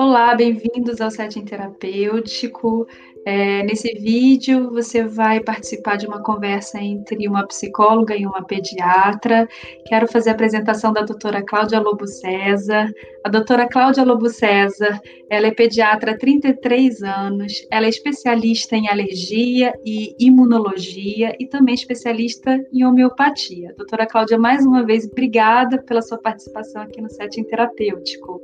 Olá, bem-vindos ao Setting Terapêutico. É, nesse vídeo, você vai participar de uma conversa entre uma psicóloga e uma pediatra. Quero fazer a apresentação da doutora Cláudia Lobo César. A doutora Cláudia Lobo César, ela é pediatra há 33 anos, ela é especialista em alergia e imunologia e também especialista em homeopatia. Doutora Cláudia, mais uma vez, obrigada pela sua participação aqui no Setting Terapêutico.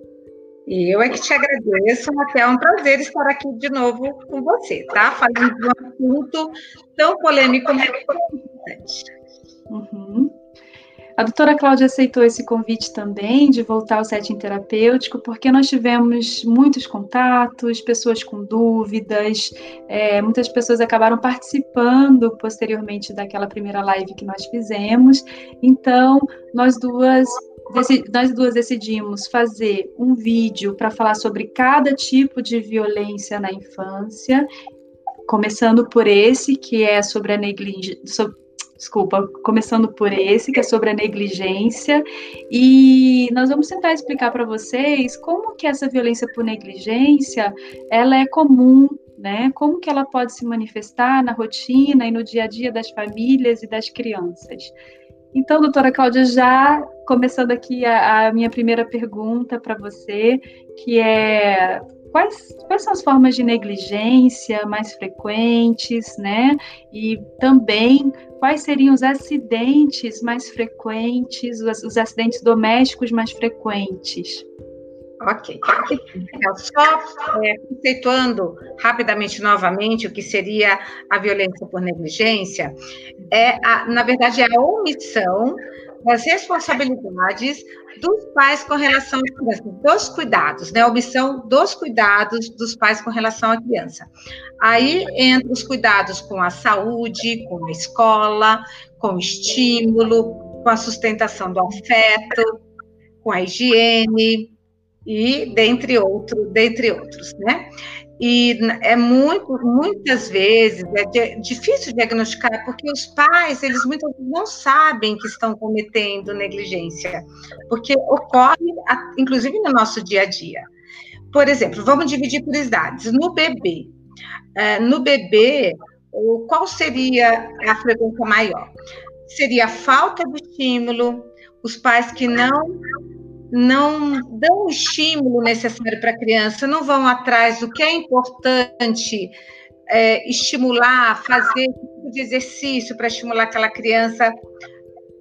Eu é que te agradeço, até é um prazer estar aqui de novo com você, tá? Falando de um assunto tão polêmico e importante. Uhum. A doutora Cláudia aceitou esse convite também de voltar ao setting terapêutico, porque nós tivemos muitos contatos, pessoas com dúvidas, é, muitas pessoas acabaram participando posteriormente daquela primeira live que nós fizemos. Então, nós duas nós duas decidimos fazer um vídeo para falar sobre cada tipo de violência na infância, começando por esse, que é sobre a negligência. Desculpa, começando por esse, que é sobre a negligência, e nós vamos tentar explicar para vocês como que essa violência por negligência, ela é comum né? Como que ela pode se manifestar na rotina e no dia a dia das famílias e das crianças. Então, doutora Cláudia, já começando aqui a, a minha primeira pergunta para você, que é quais, quais são as formas de negligência mais frequentes, né? E também quais seriam os acidentes mais frequentes, os, os acidentes domésticos mais frequentes? Ok. Então, só é, conceituando rapidamente novamente o que seria a violência por negligência, é a, na verdade é a omissão das responsabilidades dos pais com relação à criança, dos cuidados, né? A omissão dos cuidados dos pais com relação à criança. Aí entra os cuidados com a saúde, com a escola, com o estímulo, com a sustentação do afeto, com a higiene, e dentre outros, dentre outros, né? E é muito, muitas vezes é difícil diagnosticar porque os pais eles muitas vezes não sabem que estão cometendo negligência, porque ocorre, inclusive no nosso dia a dia. Por exemplo, vamos dividir por idades. No bebê, é, no bebê, qual seria a frequência maior? Seria a falta de estímulo, os pais que não não dão o estímulo necessário para a criança, não vão atrás do que é importante é, estimular, fazer tipo de exercício para estimular aquela criança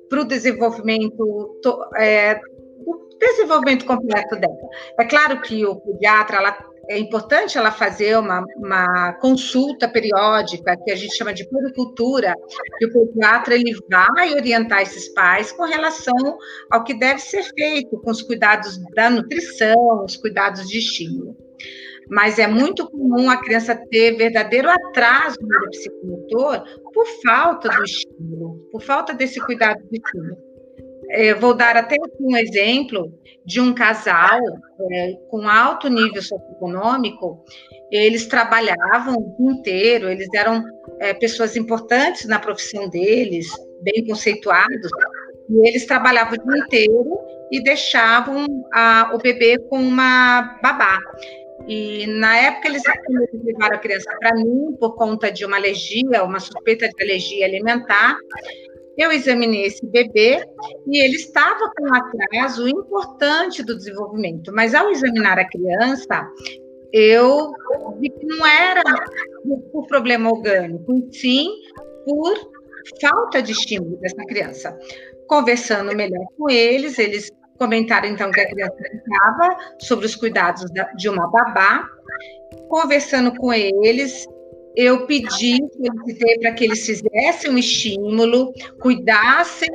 para o desenvolvimento, é, o desenvolvimento completo dela. É claro que o pediatra ela é importante ela fazer uma, uma consulta periódica, que a gente chama de puricultura, que o pediatra ele vai orientar esses pais com relação ao que deve ser feito, com os cuidados da nutrição, os cuidados de estímulo. Mas é muito comum a criança ter verdadeiro atraso no psicomotor por falta do estímulo, por falta desse cuidado de estímulo. Eu vou dar até um exemplo de um casal é, com alto nível socioeconômico. Eles trabalhavam o dia inteiro, eles eram é, pessoas importantes na profissão deles, bem conceituados, e eles trabalhavam o dia inteiro e deixavam a, o bebê com uma babá. E na época eles levaram a criança para mim por conta de uma alergia, uma suspeita de alergia alimentar, eu examinei esse bebê e ele estava com um atraso importante do desenvolvimento, mas ao examinar a criança, eu vi que não era por problema orgânico, sim por falta de estímulo dessa criança. Conversando melhor com eles, eles comentaram então que a criança estava sobre os cuidados de uma babá. Conversando com eles, eu pedi, para que eles fizessem um estímulo, cuidassem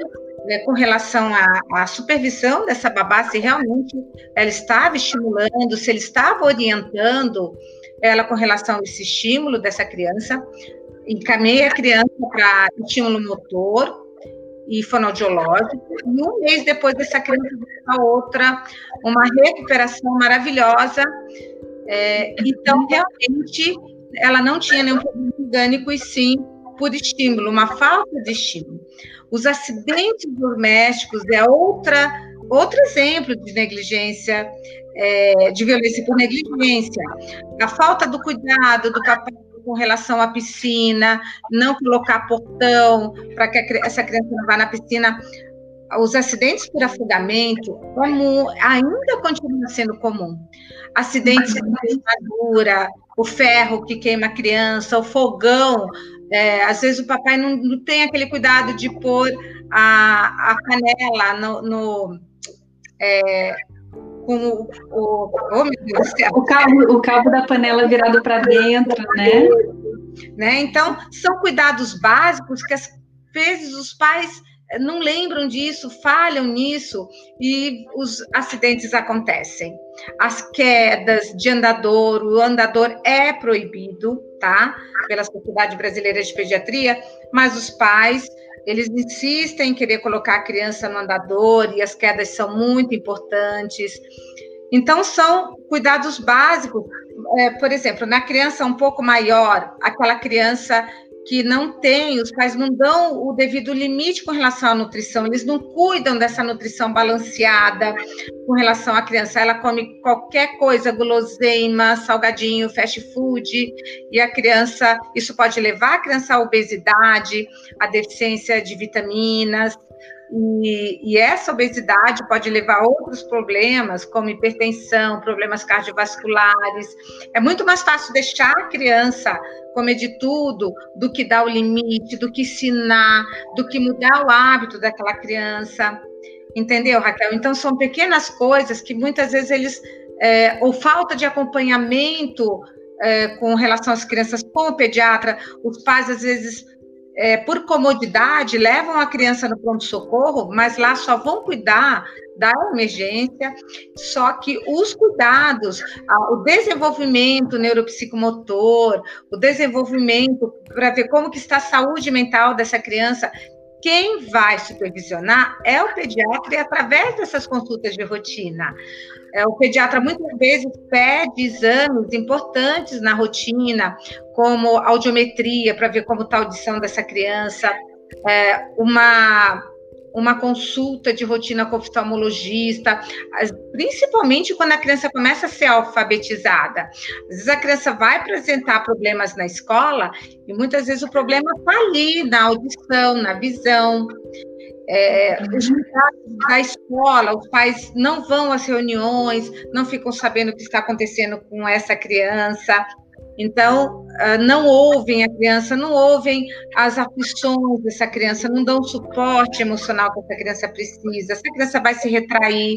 né, com relação à, à, supervisão dessa babá, se realmente ela estava estimulando, se ele estava orientando ela com relação a esse estímulo dessa criança. Encaminhei a criança para estímulo motor e fonoaudiológico, e um mês depois dessa criança a outra, uma recuperação maravilhosa. É, então, realmente, ela não tinha nenhum problema orgânico e sim por estímulo, uma falta de estímulo. Os acidentes domésticos é outra outro exemplo de negligência, é, de violência por negligência. A falta do cuidado do papai com relação à piscina, não colocar portão para que essa criança não vá na piscina. Os acidentes por afogamento como ainda continua sendo comum. Acidentes com queimadura, o ferro que queima a criança, o fogão. É, às vezes o papai não, não, tem aquele cuidado de pôr a, a panela no, no é, com o, o, oh, meu Deus o cabo, o cabo da panela virado para dentro, né? né? Então, são cuidados básicos que às vezes os pais não lembram disso, falham nisso e os acidentes acontecem. As quedas de andador, o andador é proibido, tá? Pela Sociedade Brasileira de Pediatria, mas os pais eles insistem em querer colocar a criança no andador e as quedas são muito importantes. Então, são cuidados básicos. É, por exemplo, na criança um pouco maior, aquela criança que não tem, os pais não dão o devido limite com relação à nutrição, eles não cuidam dessa nutrição balanceada com relação à criança. Ela come qualquer coisa, guloseima, salgadinho, fast food, e a criança, isso pode levar a criança à obesidade, à deficiência de vitaminas, e, e, essa obesidade pode levar a outros problemas, como hipertensão, problemas cardiovasculares. É muito mais fácil deixar a criança comer de tudo do que dar o limite, do que ensinar, do que mudar o hábito daquela criança. Entendeu, Raquel? Então, são pequenas coisas que muitas vezes eles. É, ou falta de acompanhamento é, com relação às crianças com o pediatra, os pais às vezes é, por comodidade, levam a criança no pronto-socorro, mas lá só vão cuidar da emergência, só que os cuidados, o desenvolvimento neuropsicomotor, o desenvolvimento para ver como que está a saúde mental dessa criança, quem vai supervisionar é o pediatra e através dessas consultas de rotina. É, o pediatra muitas vezes pede exames importantes na rotina, como audiometria, para ver como está a audição dessa criança, é, uma uma consulta de rotina com oftalmologista, principalmente quando a criança começa a ser alfabetizada. Às vezes a criança vai apresentar problemas na escola e muitas vezes o problema está ali na audição, na visão. É, os da escola, os pais não vão às reuniões, não ficam sabendo o que está acontecendo com essa criança. Então, ah, não ouvem a criança, não ouvem as aflições dessa criança, não dão o suporte emocional que essa criança precisa. Essa criança vai se retrair,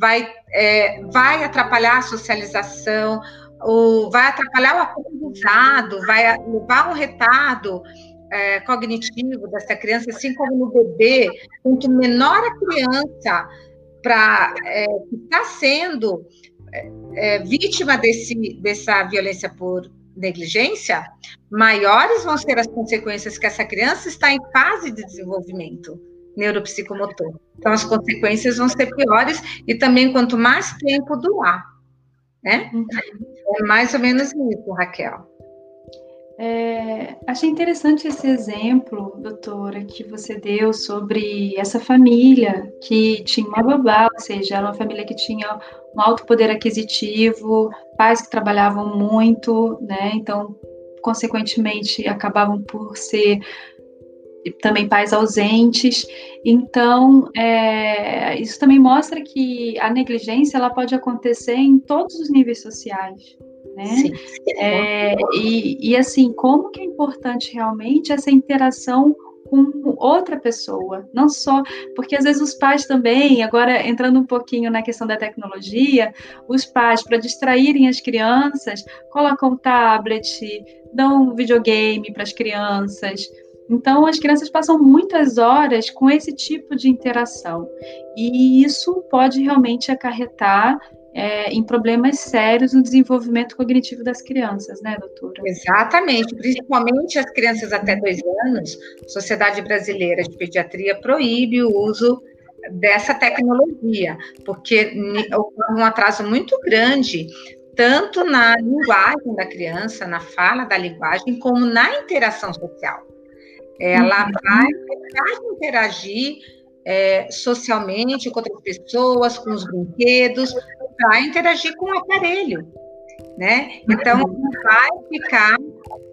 vai, é, vai atrapalhar a socialização, ou vai atrapalhar o aprendizado, vai levar um retardo é, cognitivo dessa criança, assim como no bebê, quanto menor a criança para é, que está sendo é, vítima desse, dessa violência por negligência, maiores vão ser as consequências que essa criança está em fase de desenvolvimento neuropsicomotor. Então, as consequências vão ser piores e também quanto mais tempo durar, né? Uhum. É mais ou menos isso, Raquel. É, achei interessante esse exemplo, doutora, que você deu sobre essa família que tinha uma babá, ou seja, era uma família que tinha um alto poder aquisitivo, pais que trabalhavam muito, né? Então, consequentemente, acabavam por ser também pais ausentes. Então, é, isso também mostra que a negligência ela pode acontecer em todos os níveis sociais né? Sim. É, e, e assim, como que é importante realmente essa interação com outra pessoa, não só porque às vezes os pais também, agora entrando um pouquinho na questão da tecnologia, os pais para distraírem as crianças colocam tablet, dão videogame para as crianças. Então as crianças passam muitas horas com esse tipo de interação e isso pode realmente acarretar é, em problemas sérios no desenvolvimento cognitivo das crianças, né, doutora? Exatamente, principalmente as crianças até dois anos, a Sociedade Brasileira de Pediatria proíbe o uso dessa tecnologia, porque houve um atraso muito grande, tanto na linguagem da criança, na fala da linguagem, como na interação social. Ela uhum. vai interagir é, socialmente com outras pessoas, com os brinquedos, para interagir com o aparelho, né? Então, vai ficar,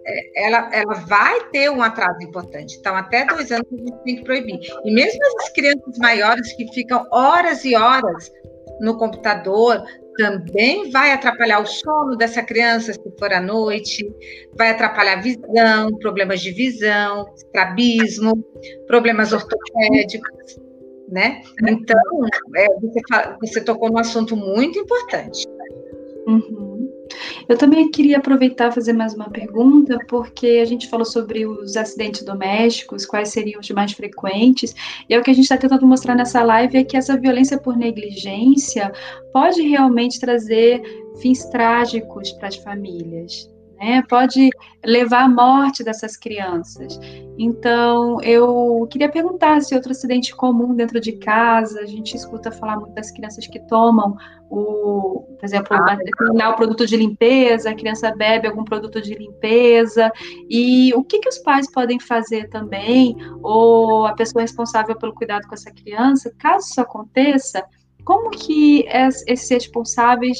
é, ela, ela vai ter um atraso importante. Então, até dois anos a gente tem que proibir. E mesmo as crianças maiores que ficam horas e horas no computador, também vai atrapalhar o sono dessa criança se for à noite, vai atrapalhar a visão, problemas de visão, estrabismo, problemas ortopédicos, né? Então, é, você, você, tocou num assunto muito importante. Uhum. Eu também queria aproveitar e fazer mais uma pergunta, porque a gente falou sobre os acidentes domésticos, quais seriam os mais frequentes, e é o que a gente está tentando mostrar nessa live é que essa violência por negligência pode realmente trazer fins trágicos para as famílias né? Pode levar à morte dessas crianças. Então, eu queria perguntar se outro acidente comum dentro de casa, a gente escuta falar muito das crianças que tomam o, por exemplo, ah, o produto de limpeza, a criança bebe algum produto de limpeza, e o que, que os pais podem fazer também, ou a pessoa responsável pelo cuidado com essa criança, caso isso aconteça, como que esses responsáveis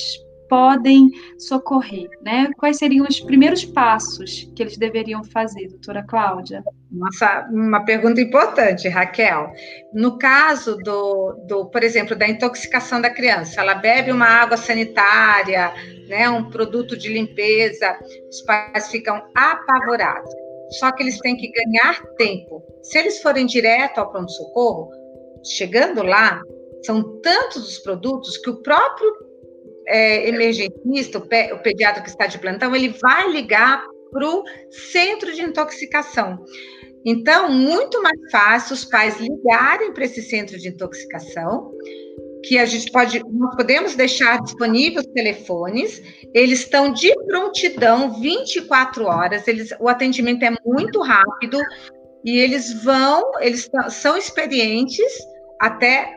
podem socorrer, né? Quais seriam os primeiros passos que eles deveriam fazer, doutora Cláudia? Nossa, uma pergunta importante, Raquel. No caso do, do, por exemplo, da intoxicação da criança, ela bebe uma água sanitária, né, um produto de limpeza, os pais ficam apavorados. Só que eles têm que ganhar tempo. Se eles forem direto ao pronto-socorro, chegando lá, são tantos os produtos que o próprio é, emergentista, o, pe, o pediatra que está de plantão, ele vai ligar para o centro de intoxicação. Então, muito mais fácil os pais ligarem para esse centro de intoxicação, que a gente pode, nós podemos deixar disponíveis os telefones, eles estão de prontidão 24 horas, eles, o atendimento é muito rápido e eles vão, eles são experientes até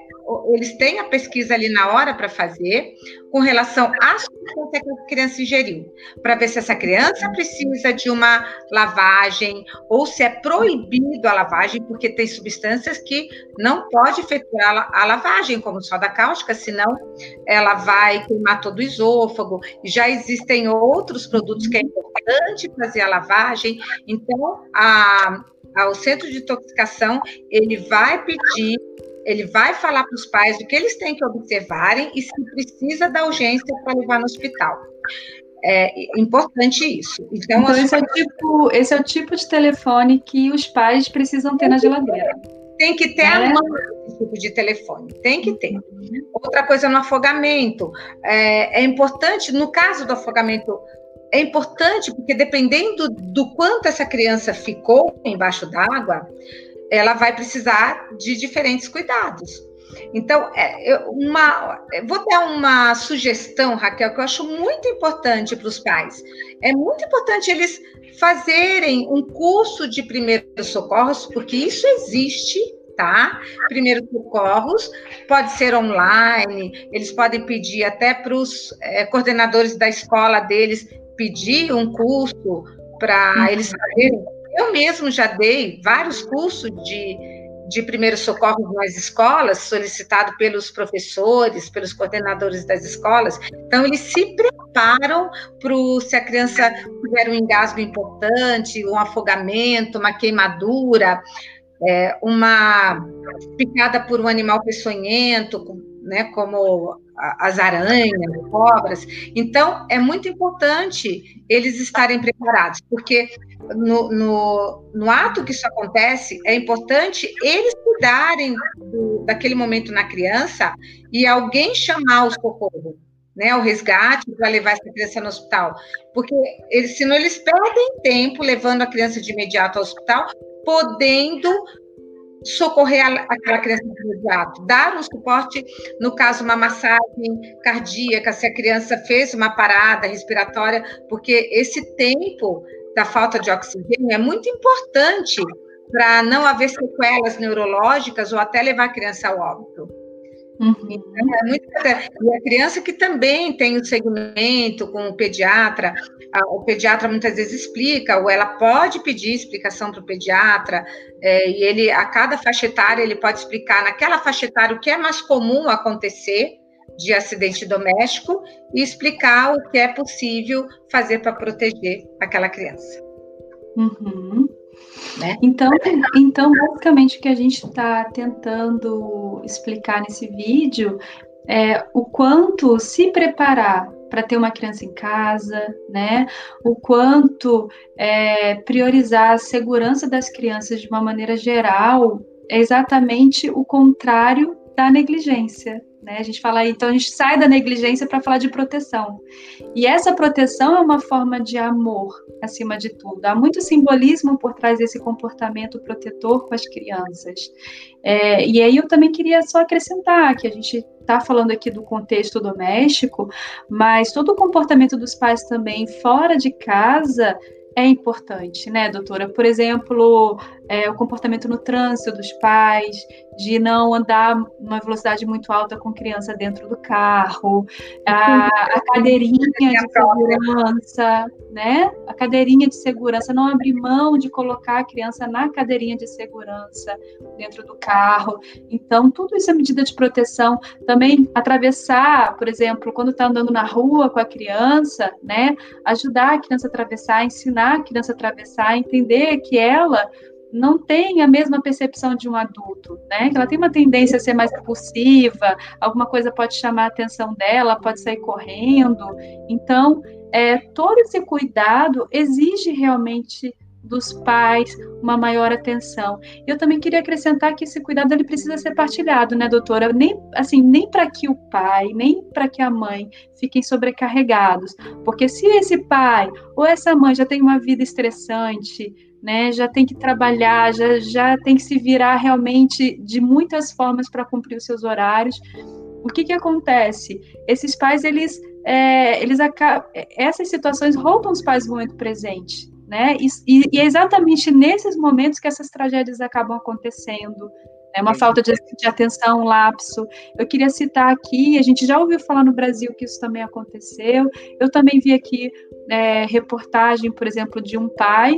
eles têm a pesquisa ali na hora para fazer com relação à substância que a criança ingeriu, para ver se essa criança precisa de uma lavagem ou se é proibido a lavagem, porque tem substâncias que não pode efetuar a lavagem, como soda cáustica, senão ela vai queimar todo o esôfago. Já existem outros produtos que é importante fazer a lavagem, então a, o centro de intoxicação ele vai pedir ele vai falar para os pais o que eles têm que observarem e se precisa da urgência para levar no hospital. É importante isso. Então, então esse, é o tipo, esse é o tipo de telefone que os pais precisam ter na geladeira. Tem que ter é? a mão esse tipo de telefone, tem que ter. Outra coisa no afogamento, é, é importante, no caso do afogamento, é importante porque dependendo do quanto essa criança ficou embaixo d'água, ela vai precisar de diferentes cuidados. Então, é, uma, vou dar uma sugestão, Raquel, que eu acho muito importante para os pais. É muito importante eles fazerem um curso de primeiros socorros, porque isso existe, tá? Primeiros socorros, pode ser online, eles podem pedir até para os é, coordenadores da escola deles pedir um curso para uhum. eles saberem eu mesmo já dei vários cursos de, de primeiros socorros nas escolas, solicitado pelos professores, pelos coordenadores das escolas. Então, eles se preparam para se a criança tiver um engasgo importante, um afogamento, uma queimadura, é, uma picada por um animal peçonhento, né, como as aranhas, cobras. Então, é muito importante eles estarem preparados, porque no, no, no, ato que isso acontece, é importante eles cuidarem do, daquele momento na criança e alguém chamar o socorro, né, o resgate para levar essa criança no hospital, porque eles, senão eles perdem tempo levando a criança de imediato ao hospital, podendo socorrer aquela criança imediato, dar um suporte, no caso, uma massagem cardíaca, se a criança fez uma parada respiratória, porque esse tempo da falta de oxigênio é muito importante para não haver sequelas neurológicas ou até levar a criança ao óbito. Uhum. Então, é muito e a criança que também tem o segmento com o pediatra, o pediatra muitas vezes explica, ou ela pode pedir explicação para o pediatra, é, e ele, a cada faixa etária, ele pode explicar naquela faixa etária o que é mais comum acontecer de acidente doméstico e explicar o que é possível fazer para proteger aquela criança. Uhum. Né? Então, então, basicamente, o que a gente está tentando explicar nesse vídeo é o quanto se preparar para ter uma criança em casa, né? O quanto é, priorizar a segurança das crianças de uma maneira geral é exatamente o contrário da negligência, né? A gente fala, então a gente sai da negligência para falar de proteção. E essa proteção é uma forma de amor, acima de tudo. Há muito simbolismo por trás desse comportamento protetor com as crianças. É, e aí eu também queria só acrescentar que a gente está falando aqui do contexto doméstico, mas todo o comportamento dos pais também fora de casa é importante, né, doutora? Por exemplo, é, o comportamento no trânsito dos pais, de não andar numa velocidade muito alta com criança dentro do carro, a, a cadeirinha de segurança, né? A cadeirinha de segurança, não abrir mão de colocar a criança na cadeirinha de segurança dentro do carro. Então, tudo isso é medida de proteção. Também atravessar, por exemplo, quando está andando na rua com a criança, né? Ajudar a criança a atravessar, ensinar a criança a atravessar, entender que ela não tem a mesma percepção de um adulto, né? Ela tem uma tendência a ser mais impulsiva, alguma coisa pode chamar a atenção dela, pode sair correndo. Então, é, todo esse cuidado exige realmente dos pais uma maior atenção. Eu também queria acrescentar que esse cuidado ele precisa ser partilhado, né, doutora? Nem assim, nem para que o pai, nem para que a mãe fiquem sobrecarregados, porque se esse pai ou essa mãe já tem uma vida estressante, né, já tem que trabalhar, já, já tem que se virar realmente de muitas formas para cumprir os seus horários. O que, que acontece? Esses pais, eles, é, eles acabam, essas situações roubam os pais do momento presente, né? E, e, é exatamente nesses momentos que essas tragédias acabam acontecendo. É uma falta de, de, atenção, um lapso. Eu queria citar aqui, a gente já ouviu falar no Brasil que isso também aconteceu. Eu também vi aqui é, reportagem, por exemplo, de um pai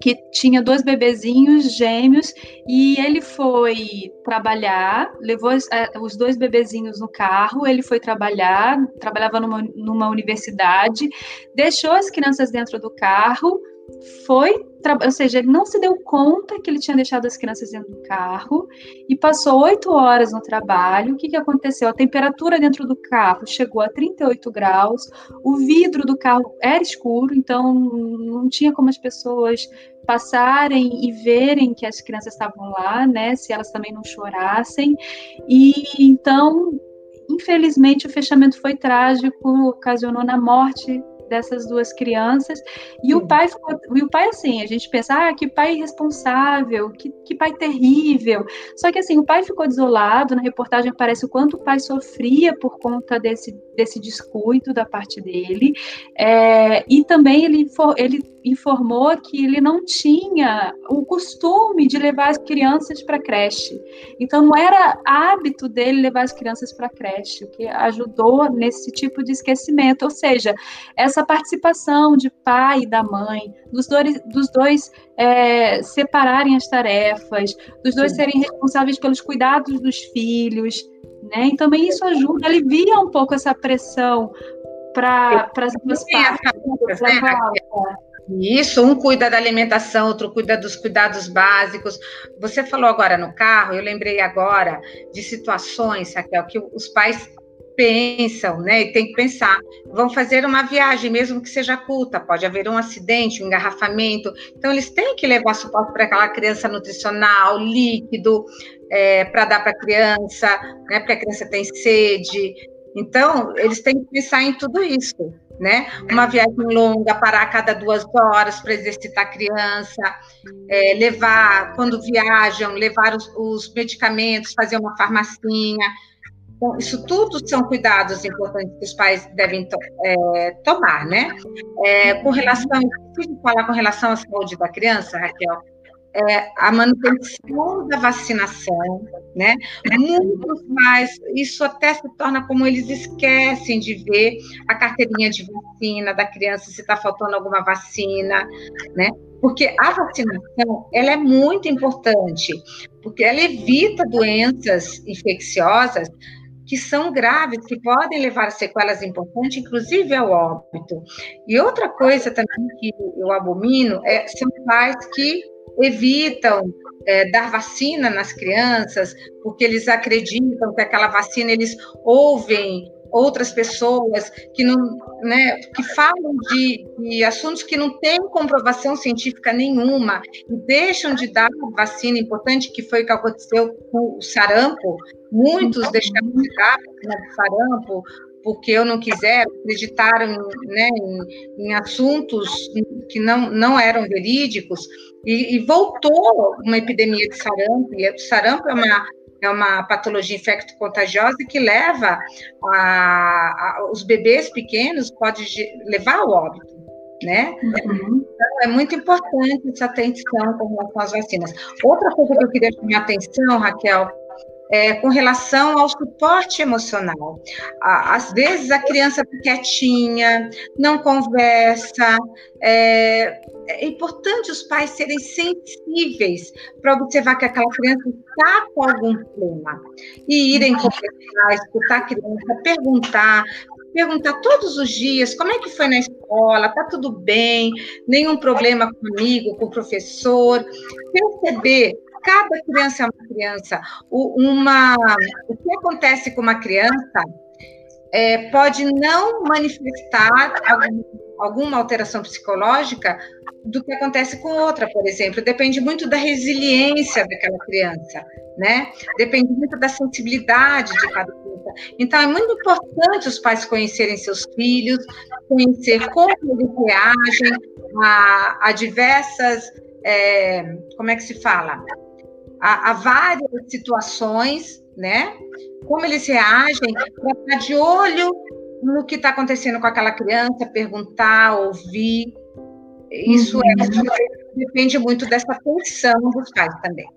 que tinha dois bebezinhos gêmeos e ele foi trabalhar, levou é, os dois bebezinhos no carro, ele foi trabalhar, trabalhava numa, numa universidade, deixou as crianças dentro do carro, foi, ou seja, ele não se deu conta que ele tinha deixado as crianças dentro do carro e passou oito horas no trabalho. O que, que aconteceu? A temperatura dentro do carro chegou a 38 graus, o vidro do carro era escuro, então não tinha como as pessoas passarem e verem que as crianças estavam lá, né? Se elas também não chorassem. E então, infelizmente, o fechamento foi trágico, ocasionou na morte dessas duas crianças. E o pai ficou, e o pai, assim, a gente pensa, ah, que pai irresponsável, que, que pai terrível. Só que assim, o pai ficou desolado, na reportagem aparece o quanto o pai sofria por conta desse, desse descuido da parte dele. É, e também ele, ele informou que ele não tinha o costume de levar as crianças para creche. Então não era hábito dele levar as crianças para creche, o que ajudou nesse tipo de esquecimento. Ou seja, essa participação de pai e da mãe, dos dois, dos dois é, separarem as tarefas, dos dois Sim. serem responsáveis pelos cuidados dos filhos, né? E também isso ajuda, alivia um pouco essa pressão para as duas partes. Né, isso, um cuida da alimentação, outro cuida dos cuidados básicos. Você falou agora no carro, eu lembrei agora de situações, Raquel, que os pais pensam, né? E tem que pensar, vão fazer uma viagem, mesmo que seja curta, pode haver um acidente, um engarrafamento. Então, eles têm que levar suporte para aquela criança nutricional, líquido, é, para dar para a criança, né? Porque a criança tem sede. Então, eles têm que pensar em tudo isso, né? Uma viagem longa, parar a cada duas horas para exercitar a criança, é, levar, quando viajam, levar os, os medicamentos, fazer uma farmacinha então, isso tudo são cuidados importantes que os pais devem to é, tomar, né? É, com relação, falar com relação à saúde da criança, Raquel, é, a manutenção da vacinação, né? Muitos mais, isso até se torna como eles esquecem de ver a carteirinha de vacina da criança, se está faltando alguma vacina, né? Porque a vacinação, ela é muito importante, porque ela evita doenças infecciosas que são graves, que podem levar a sequelas importantes, inclusive ao óbito. E outra coisa também que eu abomino é, são pais que evitam é, dar vacina nas crianças, porque eles acreditam que aquela vacina, eles ouvem outras pessoas que não, né, que falam de, de, assuntos que não têm comprovação científica nenhuma e deixam de dar vacina importante, que foi o que aconteceu com o sarampo. Muitos deixaram de dar vacina do sarampo porque eu não quiser, acreditaram né, em, em, assuntos que não, não eram verídicos, e, e, voltou uma epidemia de sarampo, e o sarampo é uma, é uma patologia infecto-contagiosa que leva a, a, os bebês pequenos, pode levar ao óbito, né? Uhum. Então, é muito importante essa atenção com relação às vacinas. Outra coisa que eu queria chamar a atenção, Raquel, é, com relação ao suporte emocional. Às vezes a criança está quietinha, não conversa. É, é, importante os pais serem sensíveis para observar que aquela criança está com algum problema e irem conversar, escutar a criança, perguntar, perguntar todos os dias como é que foi na escola, tá tudo bem, nenhum problema comigo, com o professor, perceber cada criança é uma criança. O, uma, o que acontece com uma criança é, pode não manifestar algum, alguma alteração psicológica do que acontece com outra, por exemplo. Depende muito da resiliência daquela criança, né? Depende muito da sensibilidade de cada criança. Então, é muito importante os pais conhecerem seus filhos, conhecer como eles reagem a, a diversas, é, como é que se fala? A, a várias situações, né? Como eles reagem, para de olho no que está acontecendo com aquela criança, perguntar, ouvir. Isso é, uhum. é, depende muito dessa atenção dos pais também.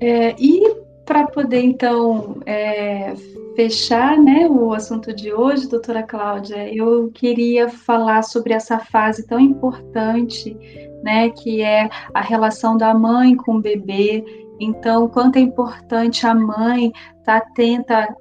É, e para poder, então, é, fechar né, o assunto de hoje, doutora Cláudia, eu queria falar sobre essa fase tão importante né, que é a relação da mãe com o bebê. Então, quanto é importante a mãe estar tá atenta,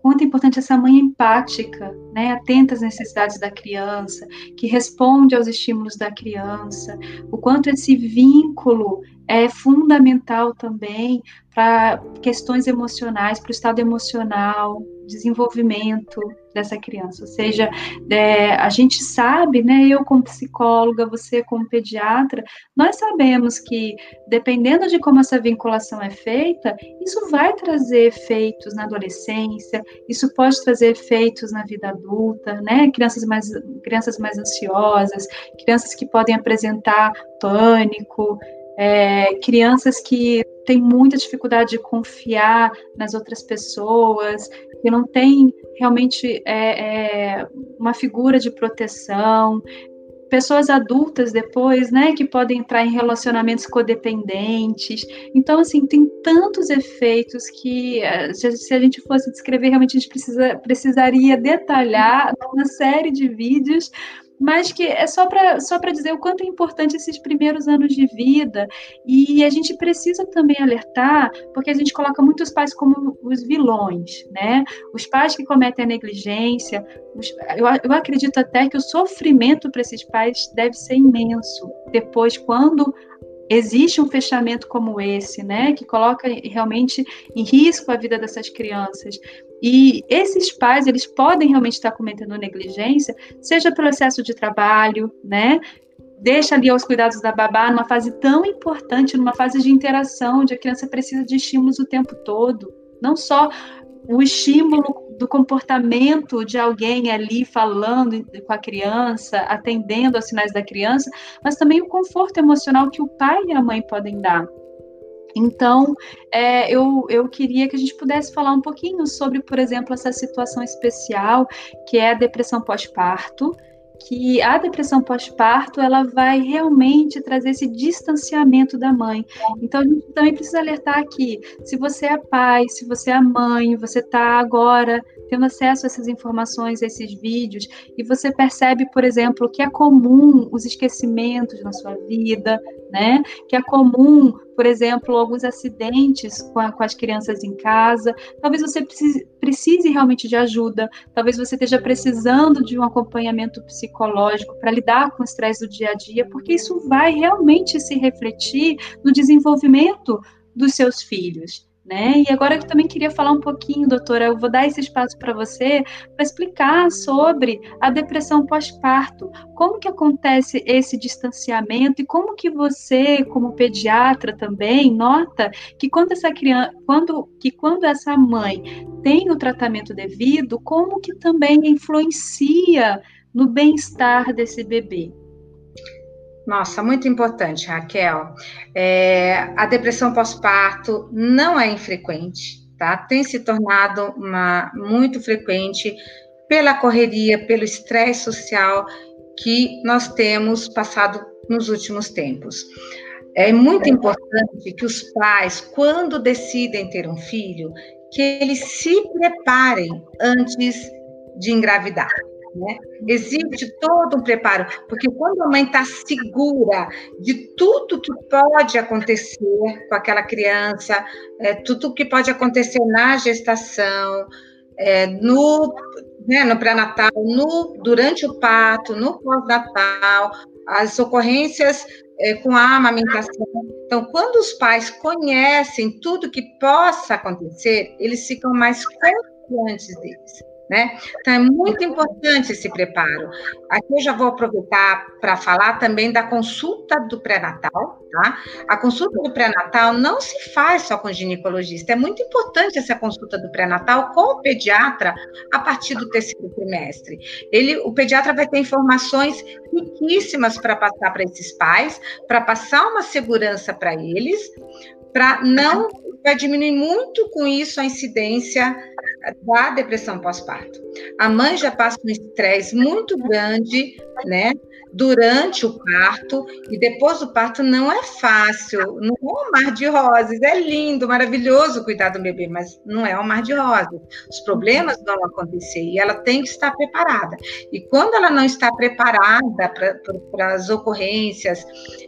quanto é importante essa mãe empática, né, atenta às necessidades da criança, que responde aos estímulos da criança, o quanto esse vínculo é fundamental também para questões emocionais, para o estado emocional, desenvolvimento dessa criança. Ou seja, é, a gente sabe, né, eu como psicóloga, você como pediatra, nós sabemos que, dependendo de como essa vinculação é feita, isso vai trazer efeitos na adolescência, isso pode trazer efeitos na vida adulta, né, crianças mais, crianças mais ansiosas, crianças que podem apresentar pânico, é, crianças que têm muita dificuldade de confiar nas outras pessoas, que não têm realmente é, é, uma figura de proteção, pessoas adultas depois, né, que podem entrar em relacionamentos codependentes. Então, assim, tem tantos efeitos que é, se a gente fosse descrever, realmente a gente precisa, precisaria detalhar uma série de vídeos mas que é só para só dizer o quanto é importante esses primeiros anos de vida. E a gente precisa também alertar, porque a gente coloca muitos pais como os vilões, né? Os pais que cometem a negligência. Os, eu, eu acredito até que o sofrimento para esses pais deve ser imenso. Depois, quando existe um fechamento como esse, né, que coloca realmente em risco a vida dessas crianças. E esses pais, eles podem realmente estar cometendo negligência, seja pelo excesso de trabalho, né, deixa ali aos cuidados da babá numa fase tão importante, numa fase de interação, onde a criança precisa de estímulos o tempo todo, não só o estímulo do comportamento de alguém ali falando com a criança, atendendo aos sinais da criança, mas também o conforto emocional que o pai e a mãe podem dar. Então, é, eu, eu queria que a gente pudesse falar um pouquinho sobre, por exemplo, essa situação especial que é a depressão pós-parto, que a depressão pós-parto ela vai realmente trazer esse distanciamento da mãe. Então a gente também precisa alertar aqui, se você é pai, se você é mãe, você está agora tendo acesso a essas informações, a esses vídeos, e você percebe, por exemplo, que é comum os esquecimentos na sua vida, né? Que é comum, por exemplo, alguns acidentes com, a, com as crianças em casa. Talvez você precise, precise realmente de ajuda, talvez você esteja precisando de um acompanhamento psicológico para lidar com o estresse do dia a dia, porque isso vai realmente se refletir no desenvolvimento dos seus filhos. Né? E agora eu também queria falar um pouquinho, doutora, eu vou dar esse espaço para você para explicar sobre a depressão pós-parto, como que acontece esse distanciamento e como que você, como pediatra também, nota que quando essa criança, quando que quando essa mãe tem o tratamento devido, como que também influencia no bem-estar desse bebê. Nossa, muito importante, Raquel. É, a depressão pós-parto não é infrequente, tá? Tem se tornado uma, muito frequente pela correria, pelo estresse social que nós temos passado nos últimos tempos. É muito importante que os pais, quando decidem ter um filho, que eles se preparem antes de engravidar. Né? Existe todo um preparo, porque quando a mãe está segura de tudo que pode acontecer com aquela criança, é, tudo que pode acontecer na gestação, é, no, né, no pré-natal, durante o parto, no pós-natal, as ocorrências é, com a amamentação. Então, quando os pais conhecem tudo que possa acontecer, eles ficam mais confiantes deles né? Então é muito importante esse preparo. Aqui eu já vou aproveitar para falar também da consulta do pré-natal, tá? A consulta do pré-natal não se faz só com ginecologista, é muito importante essa consulta do pré-natal com o pediatra a partir do terceiro trimestre. Ele, o pediatra vai ter informações riquíssimas para passar para esses pais, para passar uma segurança para eles, para não vai diminuir muito com isso a incidência da depressão pós-parto. A mãe já passa um estresse muito grande, né? Durante o parto e depois do parto não é fácil, não é um mar de rosas. É lindo, maravilhoso cuidar do bebê, mas não é um mar de rosas. Os problemas vão acontecer e ela tem que estar preparada. E quando ela não está preparada para as ocorrências,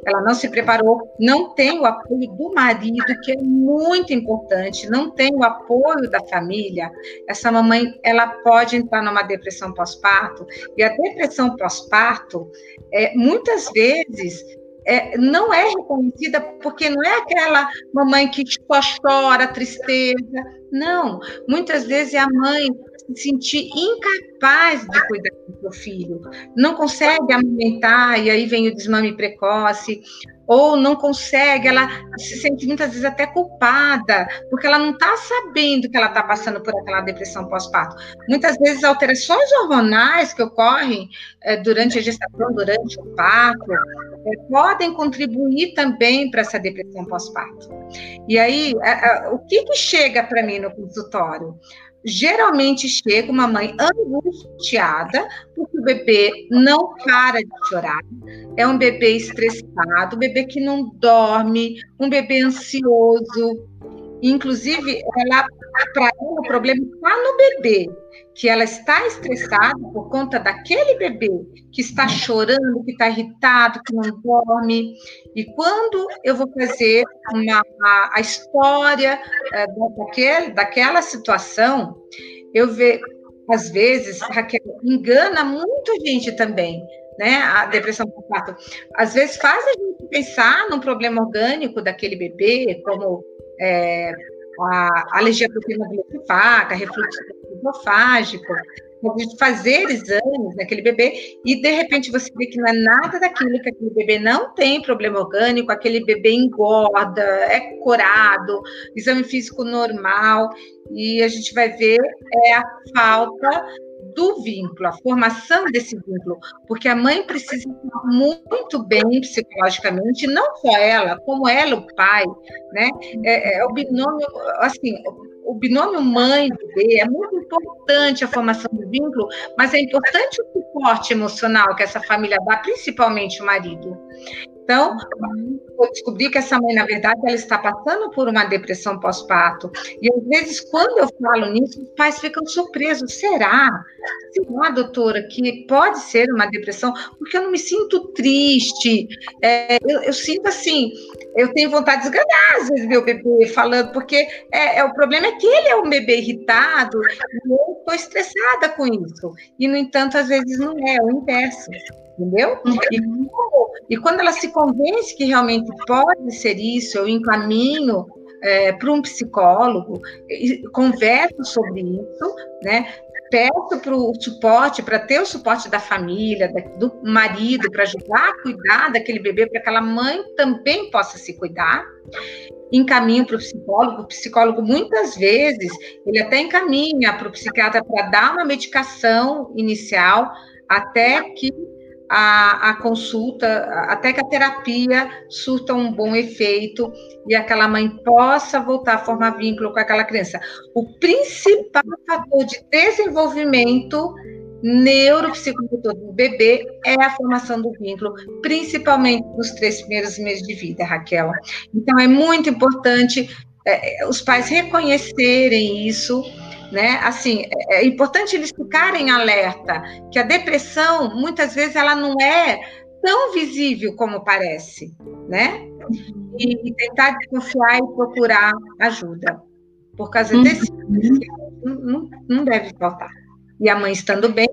ela não se preparou, não tem o apoio do marido, que é muito importante, não tem o apoio da família, essa mamãe ela pode entrar numa depressão pós-parto e a depressão pós-parto é, muitas vezes é, não é reconhecida porque não é aquela mamãe que só chora tristeza, não. Muitas vezes é a mãe se sentir incapaz de cuidar do seu filho, não consegue amamentar e aí vem o desmame precoce, ou não consegue, ela se sente muitas vezes até culpada, porque ela não está sabendo que ela está passando por aquela depressão pós-parto. Muitas vezes, alterações hormonais que ocorrem é, durante a gestação, durante o parto, é, podem contribuir também para essa depressão pós-parto. E aí, é, o que, que chega para mim no consultório? Geralmente chega uma mãe angustiada, porque o bebê não para de chorar. É um bebê estressado, um bebê que não dorme, um bebê ansioso. Inclusive, ela, para ela, o problema está no bebê que ela está estressada por conta daquele bebê que está chorando, que está irritado, que não dorme. E quando eu vou fazer uma, a, a história é, daquele, daquela situação, eu vejo, às vezes, Raquel, engana muita gente também. Né, a depressão por parto, às vezes faz a gente pensar num problema orgânico daquele bebê, como é, a alergia à proteína faca, refluxo esofágico, fazer exames naquele bebê e de repente você vê que não é nada daquilo que aquele bebê não tem problema orgânico, aquele bebê engorda, é corado, exame físico normal e a gente vai ver é a falta do vínculo, a formação desse vínculo, porque a mãe precisa estar muito bem psicologicamente, não só ela, como ela, o pai, né? É, é o binômio, assim, o binômio mãe-bebê é muito importante a formação do vínculo, mas é importante o suporte emocional que essa família dá, principalmente o marido. Então, eu descobri que essa mãe, na verdade, ela está passando por uma depressão pós-parto. E às vezes, quando eu falo nisso, os pais ficam surpresos. Será? Será, doutora, que pode ser uma depressão? Porque eu não me sinto triste. É, eu, eu, sinto assim, eu tenho vontade de esganar, às vezes, meu bebê falando, porque é, é, o problema é que ele é um bebê irritado e eu estou estressada com isso. E, no entanto, às vezes não é, é o inverso entendeu? Uhum. E, e, quando ela se convence que realmente pode ser isso, eu encaminho é, para um psicólogo, converso sobre isso, né? Peço para o suporte, para ter o suporte da família, do marido, para ajudar a cuidar daquele bebê, para que aquela mãe também possa se cuidar. Encaminho para o psicólogo, o psicólogo muitas vezes ele até encaminha para o psiquiatra para dar uma medicação inicial até que a, a, consulta, até que a terapia surta um bom efeito e aquela mãe possa voltar a formar vínculo com aquela criança. O principal fator de desenvolvimento neuropsicomotor do bebê é a formação do vínculo, principalmente nos três primeiros meses de vida, Raquel. Então, é muito importante é, os pais reconhecerem isso né? Assim, é, é importante eles ficarem alerta que a depressão muitas vezes ela não é tão visível como parece, né? E, e tentar desconfiar e procurar ajuda. Por causa desse uhum. não, não deve faltar. E a mãe estando bem,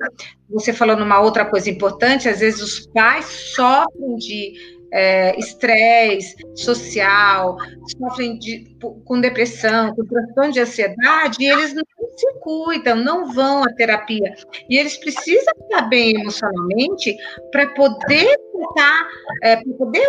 você falou numa outra coisa importante, às vezes os pais sofrem de é, estresse social, sofrem de, com depressão, com transtorno de ansiedade, e eles não se cuidam, não vão à terapia. E eles precisam estar bem emocionalmente para poder tentar, é, para poder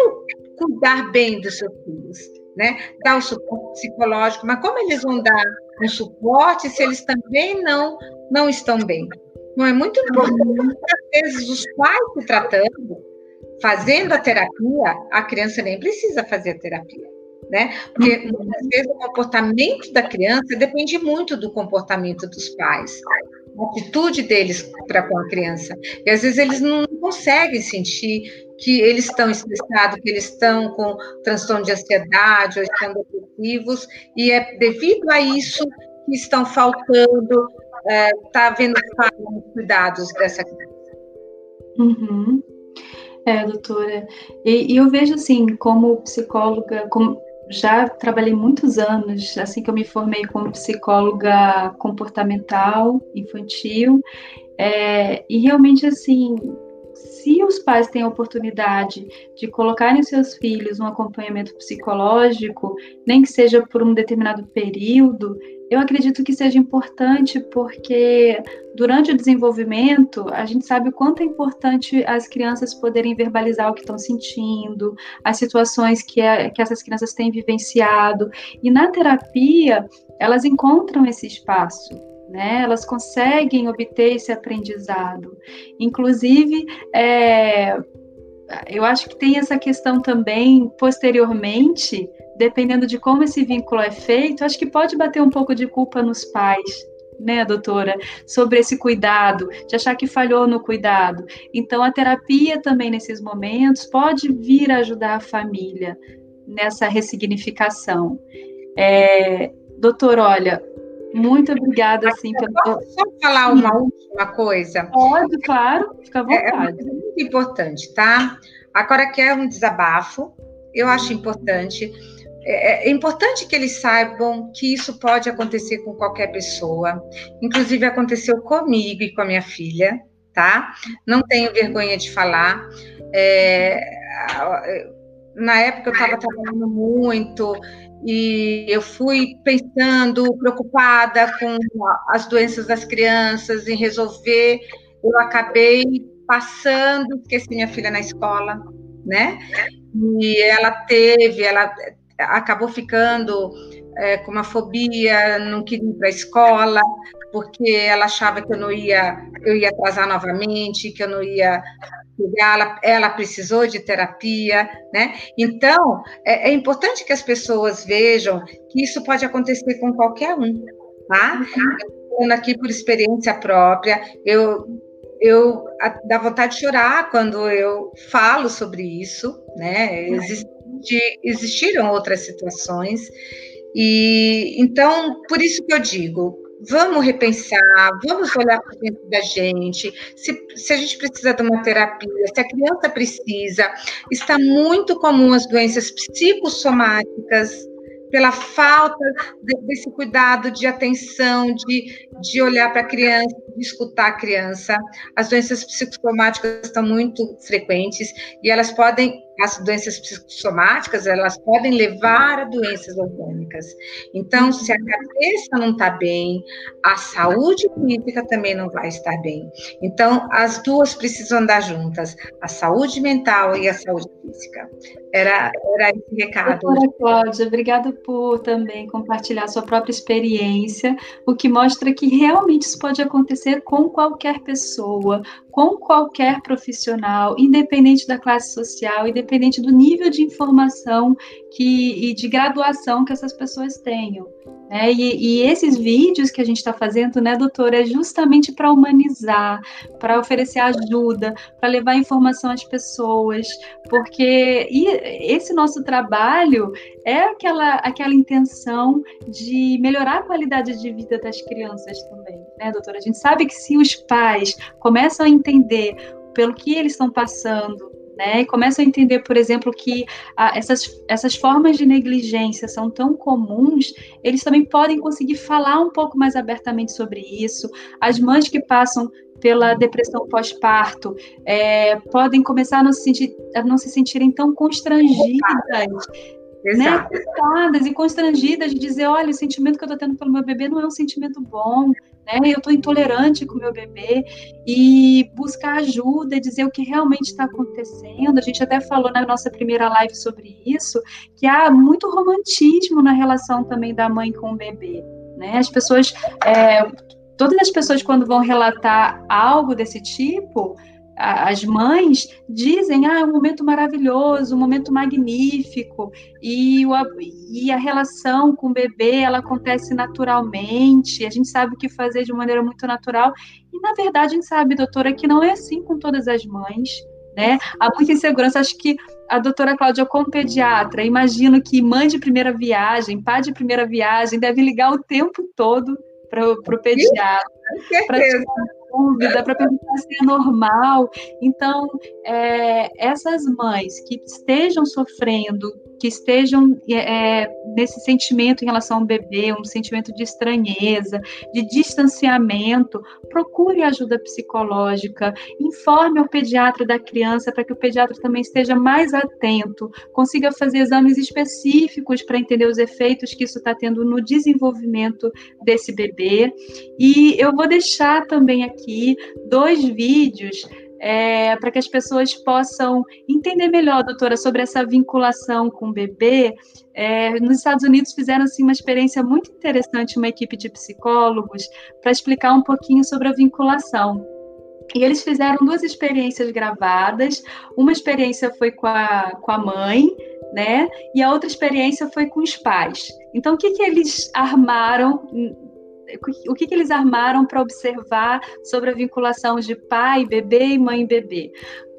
cuidar bem dos seus filhos, né? Dar o suporte psicológico, mas como eles vão dar um suporte se eles também não, não estão bem? Não é muito importante, às vezes, os pais se tratando, fazendo a terapia, a criança nem precisa fazer a terapia, né? Porque uhum. muitas vezes o comportamento da criança depende muito do comportamento dos pais, a atitude deles para com a criança. E às vezes eles não conseguem sentir que eles estão estressados, que eles estão com transtorno de ansiedade ou estão depressivos, e é devido a isso que estão faltando, está é, tá havendo falha nos cuidados dessa criança. Uhum. É, doutora. E, e, eu vejo assim, como psicóloga, como já trabalhei muitos anos, assim que eu me formei como psicóloga comportamental infantil, é, e realmente assim, se os pais têm a oportunidade de colocarem seus filhos um acompanhamento psicológico, nem que seja por um determinado período, eu acredito que seja importante porque durante o desenvolvimento a gente sabe o quanto é importante as crianças poderem verbalizar o que estão sentindo, as situações que, é, que essas crianças têm vivenciado. E na terapia elas encontram esse espaço. Né, elas conseguem obter esse aprendizado. Inclusive, é, eu acho que tem essa questão também, posteriormente, dependendo de como esse vínculo é feito, acho que pode bater um pouco de culpa nos pais, né, doutora, sobre esse cuidado, de achar que falhou no cuidado. Então, a terapia também nesses momentos pode vir a ajudar a família nessa ressignificação. É, doutor, olha, muito obrigada, assim, pelo... Posso só falar uma última coisa? Pode, claro, fica à vontade. É, é muito importante, tá? Agora que é um desabafo, eu acho importante é, é, importante que eles saibam que isso pode acontecer com qualquer pessoa. Inclusive, aconteceu comigo e com a minha filha, tá? Não tenho vergonha de falar. É, na época, eu estava trabalhando muito e eu fui pensando, preocupada com as doenças das crianças, em resolver. Eu acabei passando, esqueci minha filha na escola, né? E ela teve, ela acabou ficando é, com uma fobia, não queria ir para a escola, porque ela achava que eu não ia, eu ia atrasar novamente, que eu não ia ela, ela precisou de terapia, né? Então, é, é, importante que as pessoas vejam que isso pode acontecer com qualquer um, tá? Uhum. Falando aqui por experiência própria, eu eu dá vontade de chorar quando eu falo sobre isso, né? Existi, existiram outras situações e então por isso que eu digo, vamos repensar, vamos olhar para dentro da gente, se, se, a gente precisa de uma terapia, se a criança precisa. Está muito comum as doenças psicossomáticas, pela falta de, desse cuidado de atenção, de, de olhar para a criança, de escutar a criança. As doenças psicossomáticas estão muito frequentes e elas podem as doenças psicossomáticas, elas podem levar a doenças orgânicas. Então, se a cabeça não está bem, a saúde física também não vai estar bem. Então, as duas precisam andar juntas, a saúde mental e a saúde física. Era, era esse recado. Doutora Cláudia, obrigada por também compartilhar sua própria experiência, o que mostra que realmente isso pode acontecer com qualquer pessoa, com qualquer profissional, independente da classe social, independente do nível de informação que, e de graduação que essas pessoas tenham. Né? E, e, esses vídeos que a gente está fazendo, né, doutora, é justamente para humanizar, para oferecer ajuda, para levar informação às pessoas, porque esse nosso trabalho é aquela, aquela intenção de melhorar a qualidade de vida das crianças também, né, doutora? A gente sabe que se os pais começam a entender pelo que eles estão passando, né? E começam a entender, por exemplo, que ah, essas, essas formas de negligência são tão comuns, eles também podem conseguir falar um pouco mais abertamente sobre isso. As mães que passam pela depressão pós-parto é, podem começar a não, se sentir, a não se sentirem tão constrangidas né, e constrangidas de dizer, olha, o sentimento que eu estou tendo pelo meu bebê não é um sentimento bom, né? Eu estou intolerante com o meu bebê e buscar ajuda, dizer o que realmente está acontecendo. A gente até falou na nossa primeira live sobre isso, que há muito romantismo na relação também da mãe com o bebê, né? As pessoas, é, todas as pessoas quando vão relatar algo desse tipo, as mães dizem, ah, é um momento maravilhoso, um momento magnífico, e, o, e a relação com o bebê, ela acontece naturalmente, a gente sabe o que fazer de maneira muito natural, e na verdade a gente sabe, doutora, que não é assim com todas as mães, né? Há muita insegurança, acho que a doutora Cláudia, como pediatra, imagino que mãe de primeira viagem, pai de primeira viagem, deve ligar o tempo todo para o pediatra, para dúvida, para perguntar se é normal. Então, é, essas mães que estejam sofrendo que estejam é, é, nesse sentimento em relação ao bebê, um sentimento de estranheza, de distanciamento, procure ajuda psicológica, informe ao pediatra da criança para que o pediatra também esteja mais atento, consiga fazer exames específicos para entender os efeitos que isso está tendo no desenvolvimento desse bebê. E eu vou deixar também aqui dois vídeos é, para que as pessoas possam entender melhor, doutora, sobre essa vinculação com o bebê. É, nos Estados Unidos fizeram assim, uma experiência muito interessante, uma equipe de psicólogos, para explicar um pouquinho sobre a vinculação. E eles fizeram duas experiências gravadas. Uma experiência foi com a, com a mãe, né? E a outra experiência foi com os pais. Então, o que, que eles armaram o que, que eles armaram para observar sobre a vinculação de pai, bebê e mãe bebê.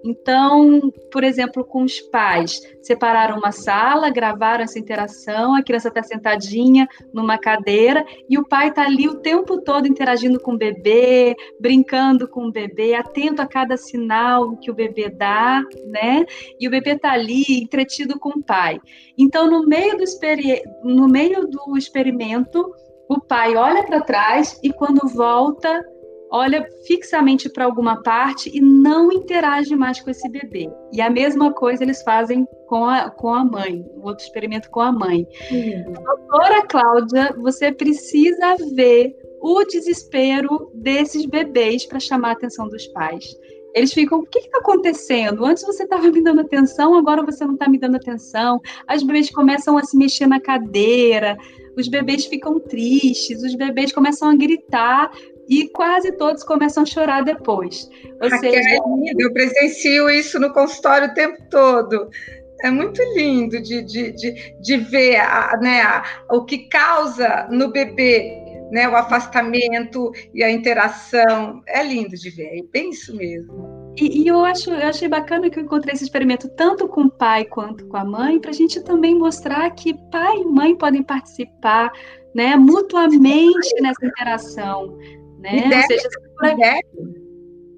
Então, por exemplo, com os pais, separaram uma sala, gravaram essa interação, a criança está sentadinha numa cadeira e o pai está ali o tempo todo interagindo com o bebê, brincando com o bebê, atento a cada sinal que o bebê dá, né? E o bebê está ali entretido com o pai. Então, no meio do, no meio do experimento, o pai olha para trás e quando volta, olha fixamente para alguma parte e não interage mais com esse bebê. E a mesma coisa eles fazem com a, com a mãe, o outro experimento com a mãe. Uhum. Doutora Cláudia, você precisa ver o desespero desses bebês para chamar a atenção dos pais. Eles ficam, o que está acontecendo? Antes você estava me dando atenção, agora você não está me dando atenção. As bebês começam a se mexer na cadeira, os bebês ficam tristes, os bebês começam a gritar e quase todos começam a chorar depois. Ou Raquel, seja, eu presencio isso no consultório o tempo todo. É muito lindo de, de, de, de ver a, né, a, o que causa no bebê né, o afastamento e a interação. É lindo de ver, é bem isso mesmo. E, e, eu, acho, eu achei bacana que eu encontrei esse experimento tanto com o pai quanto com a mãe, para a gente também mostrar que pai e mãe podem participar né, mutuamente nessa interação. Né? Deve, Ou seja, deve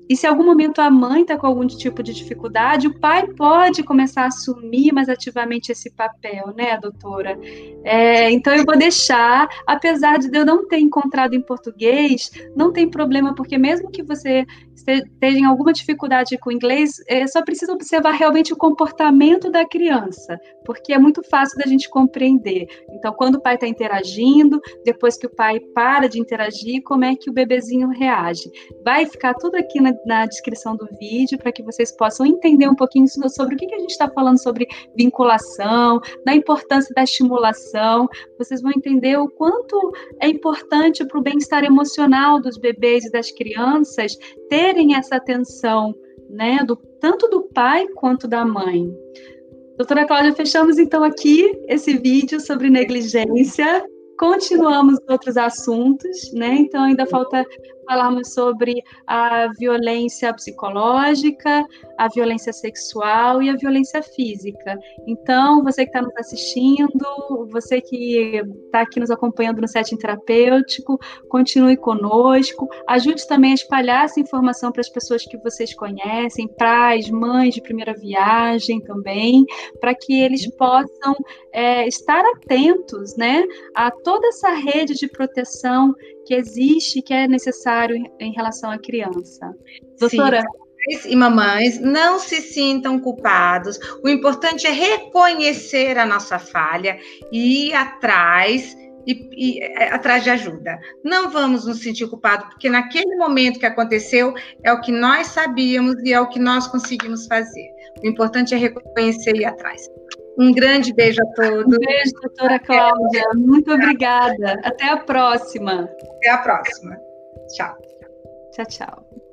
e se em algum momento a mãe está com algum tipo de dificuldade, o pai pode começar a assumir mais ativamente esse papel, né, doutora? É, então eu vou deixar, apesar de eu não ter encontrado em português, não tem problema, porque mesmo que você esteja alguma dificuldade com inglês, é, só precisa observar realmente o comportamento da criança, porque é muito fácil da gente compreender. Então, quando o pai está interagindo, depois que o pai para de interagir, como é que o bebezinho reage? Vai ficar tudo aqui na, na descrição do vídeo para que vocês possam entender um pouquinho sobre o que, que a gente está falando sobre vinculação, da importância da estimulação. Vocês vão entender o quanto é importante para o bem-estar emocional dos bebês e das crianças terem essa atenção, né, do, tanto do pai quanto da mãe. Doutora Cláudia, fechamos então aqui esse vídeo sobre negligência. Continuamos outros assuntos, né? Então ainda falta falarmos sobre a violência psicológica, a violência sexual e a violência física. Então, você que está nos assistindo, você que está aqui nos acompanhando no setting terapêutico, continue conosco, ajude também a espalhar essa informação para as pessoas que vocês conhecem, pais, mães de primeira viagem também, para que eles possam é, estar atentos né, a toda essa rede de proteção que existe, que é necessário em relação à criança. Doutora. Sim. E mamães, não se sintam culpados. O importante é reconhecer a nossa falha e ir atrás e, e é, atrás de ajuda. Não vamos nos sentir culpados, porque naquele momento que aconteceu é o que nós sabíamos e é o que nós conseguimos fazer. O importante é reconhecer e ir atrás. Um grande beijo a todos. Um beijo, doutora Cláudia. Muito obrigada. Até a próxima. Até a próxima. Tchau. Tchau, tchau.